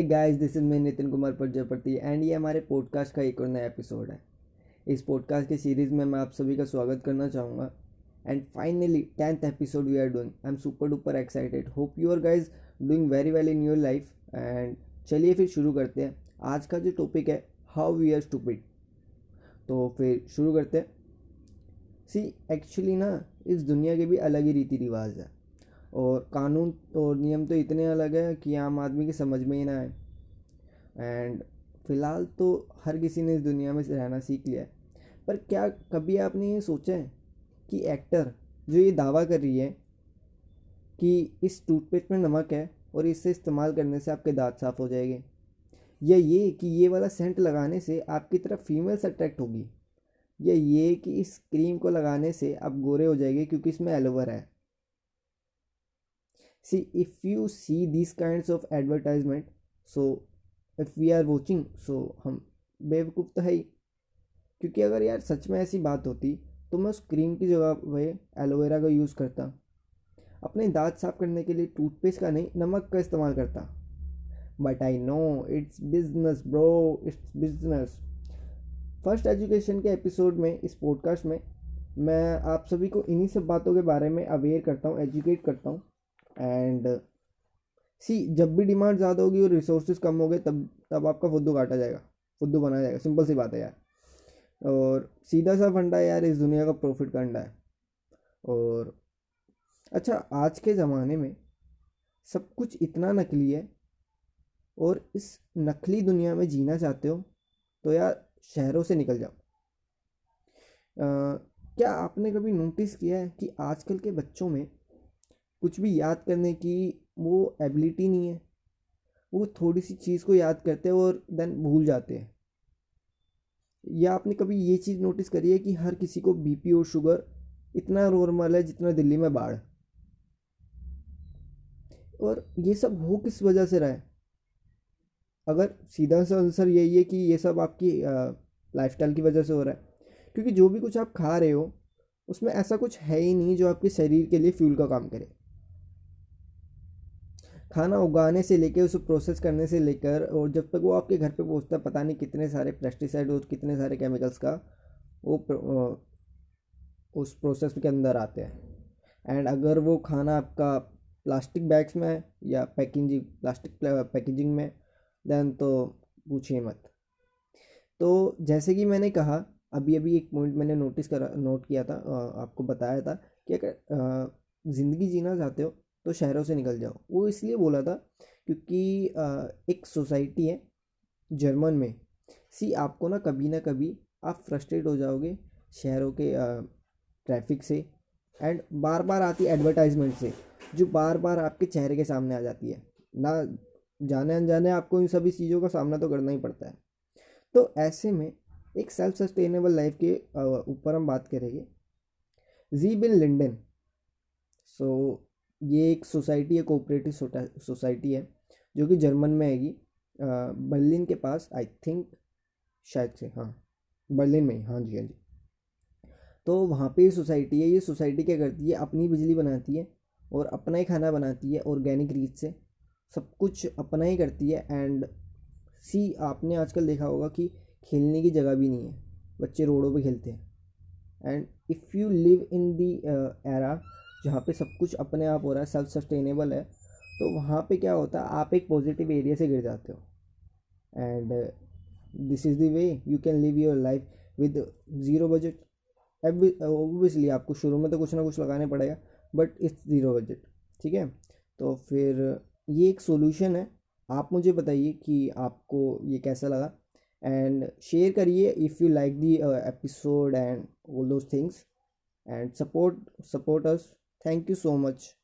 Guys this is मैं Nitin Kumar Prajapati and ये हमारे पॉडकास्ट का एक और नया एपिसोड है। इस पॉडकास्ट की सीरीज़ में मैं आप सभी का स्वागत करना चाहूँगा। And finally tenth episode we are doing I am super duper excited hope you are guys doing very well in your life and चलिए फिर शुरू करते हैं। आज का जो टॉपिक है हाउ वी आर स्टूपिड तो फिर शुरू करते हैं। सी एक्चुअली ना, इस दुनिया के भी अलग ही रीति रिवाज है। और कानून और नियम तो इतने अलग है कि आम आदमी की समझ में ही ना आए। एंड फ़िलहाल तो हर किसी ने इस दुनिया में रहना सीख लिया है। पर क्या कभी आपने ये सोचा है कि एक्टर जो ये दावा कर रही है कि इस टूथपेस्ट में नमक है और इसे इस्तेमाल करने से आपके दांत साफ़ हो जाएँगे? या ये कि ये वाला सेंट लगाने से आपकी तरफ़ फीमेल्स अट्रैक्ट होगी? या ये कि इस क्रीम को लगाने से आप गोरे हो जाएँगे क्योंकि इसमें एलोवेरा है? See, if you see these kinds of advertisement, so, if we are watching, so, हम बेवकूफ़ तो है ही। क्योंकि अगर यार सच में ऐसी बात होती तो मैं उस क्रीम की जगह पे एलोवेरा का यूज़ करता। अपने दांत साफ़ करने के लिए टूथपेस्ट का नहीं, नमक का इस्तेमाल करता। But I know it's business bro it's business first education के एपिसोड में, इस पॉडकास्ट में, मैं आप सभी को इन्हीं सब बातों के बारे में अवेयर करता हूँ एजुकेट करता हूँ। एंड सी जब भी डिमांड ज़्यादा होगी और रिसोर्सेज कम हो गए तब तब आपका फुद्दू काटा जाएगा फुद्दू बनाया जाएगा सिंपल सी बात है यार। और सीधा सा फंडा यार इस दुनिया का प्रॉफिट का अंडा है। और अच्छा आज के ज़माने में सब कुछ इतना नकली है और इस नकली दुनिया में जीना चाहते हो तो यार शहरों से निकल जाओ। आ, क्या आपने कभी नोटिस किया है कि आजकल के बच्चों में कुछ भी याद करने की वो एबिलिटी नहीं है। वो थोड़ी सी चीज़ को याद करते हैं और देन भूल जाते हैं। या आपने कभी ये चीज़ नोटिस करी है कि हर किसी को बीपी और शुगर इतना नॉर्मल है जितना दिल्ली में बाढ़? और ये सब हो किस वजह से रहा है? अगर सीधा सा आंसर यही है कि ये सब आपकी लाइफस्टाइल की वजह से हो रहा है। क्योंकि जो भी कुछ आप खा रहे हो, उसमें ऐसा कुछ है ही नहीं जो आपके शरीर के लिए फ्यूल का काम करे। खाना उगाने से लेकर उसे प्रोसेस करने से लेकर और जब तक वो आपके घर पे पहुँचता है, पता नहीं कितने सारे पेस्टिसाइड और कितने सारे केमिकल्स का वो उस प्रोसेस के अंदर आते हैं। एंड अगर वो खाना आपका प्लास्टिक बैग्स में है या पैकेजिंग प्लास्टिक पैकेजिंग में देन तो पूछिए मत। तो जैसे कि मैंने कहा अभी अभी एक पॉइंट मैंने नोटिस करा नोट किया था आपको बताया था कि अगर ज़िंदगी जीना चाहते हो तो शहरों से निकल जाओ। वो इसलिए बोला था क्योंकि एक सोसाइटी है जर्मन में। सी, आपको ना कभी ना कभी आप फ्रस्ट्रेट हो जाओगे शहरों के ट्रैफ़िक से एंड बार बार आती एडवर्टाइजमेंट से, जो बार बार आपके चेहरे के सामने आ जाती है। ना, जाने अनजाने आपको इन सभी चीज़ों का सामना तो करना ही पड़ता है। तो ऐसे में एक सेल्फ सस्टेनेबल लाइफ के ऊपर हम बात करेंगे। जी बिन लिंडन। सो ये एक सोसाइटी है कोऑपरेटिव सोसाइटी है, जो कि जर्मन में आएगी। बर्लिन के पास, आई थिंक, शायद से हाँ बर्लिन में हाँ जी हाँ जी। तो वहाँ पे सोसाइटी है, ये सोसाइटी क्या करती है, अपनी बिजली बनाती है और अपना ही खाना बनाती है ऑर्गेनिक रीत से। सब कुछ अपना ही करती है एंड सी, आपने आजकल देखा होगा कि खेलने की जगह भी नहीं है, बच्चे रोडों पे खेलते हैं। And if you live in the era जहाँ पे सब कुछ अपने आप हो रहा है सेल्फ सस्टेनेबल है तो वहाँ पे क्या होता है, आप एक पॉजिटिव एरिया से गिर जाते हो। And this is the way you can live your life with zero budget obviously आपको शुरू में तो कुछ ना कुछ लगाने पड़ेगा बट इट्स ज़ीरो बजट ठीक है? तो फिर ये एक सोल्यूशन है। आप मुझे बताइए कि आपको ये कैसा लगा। एंड शेयर करिए if you like the episode and all those things and support support us Thank you so much.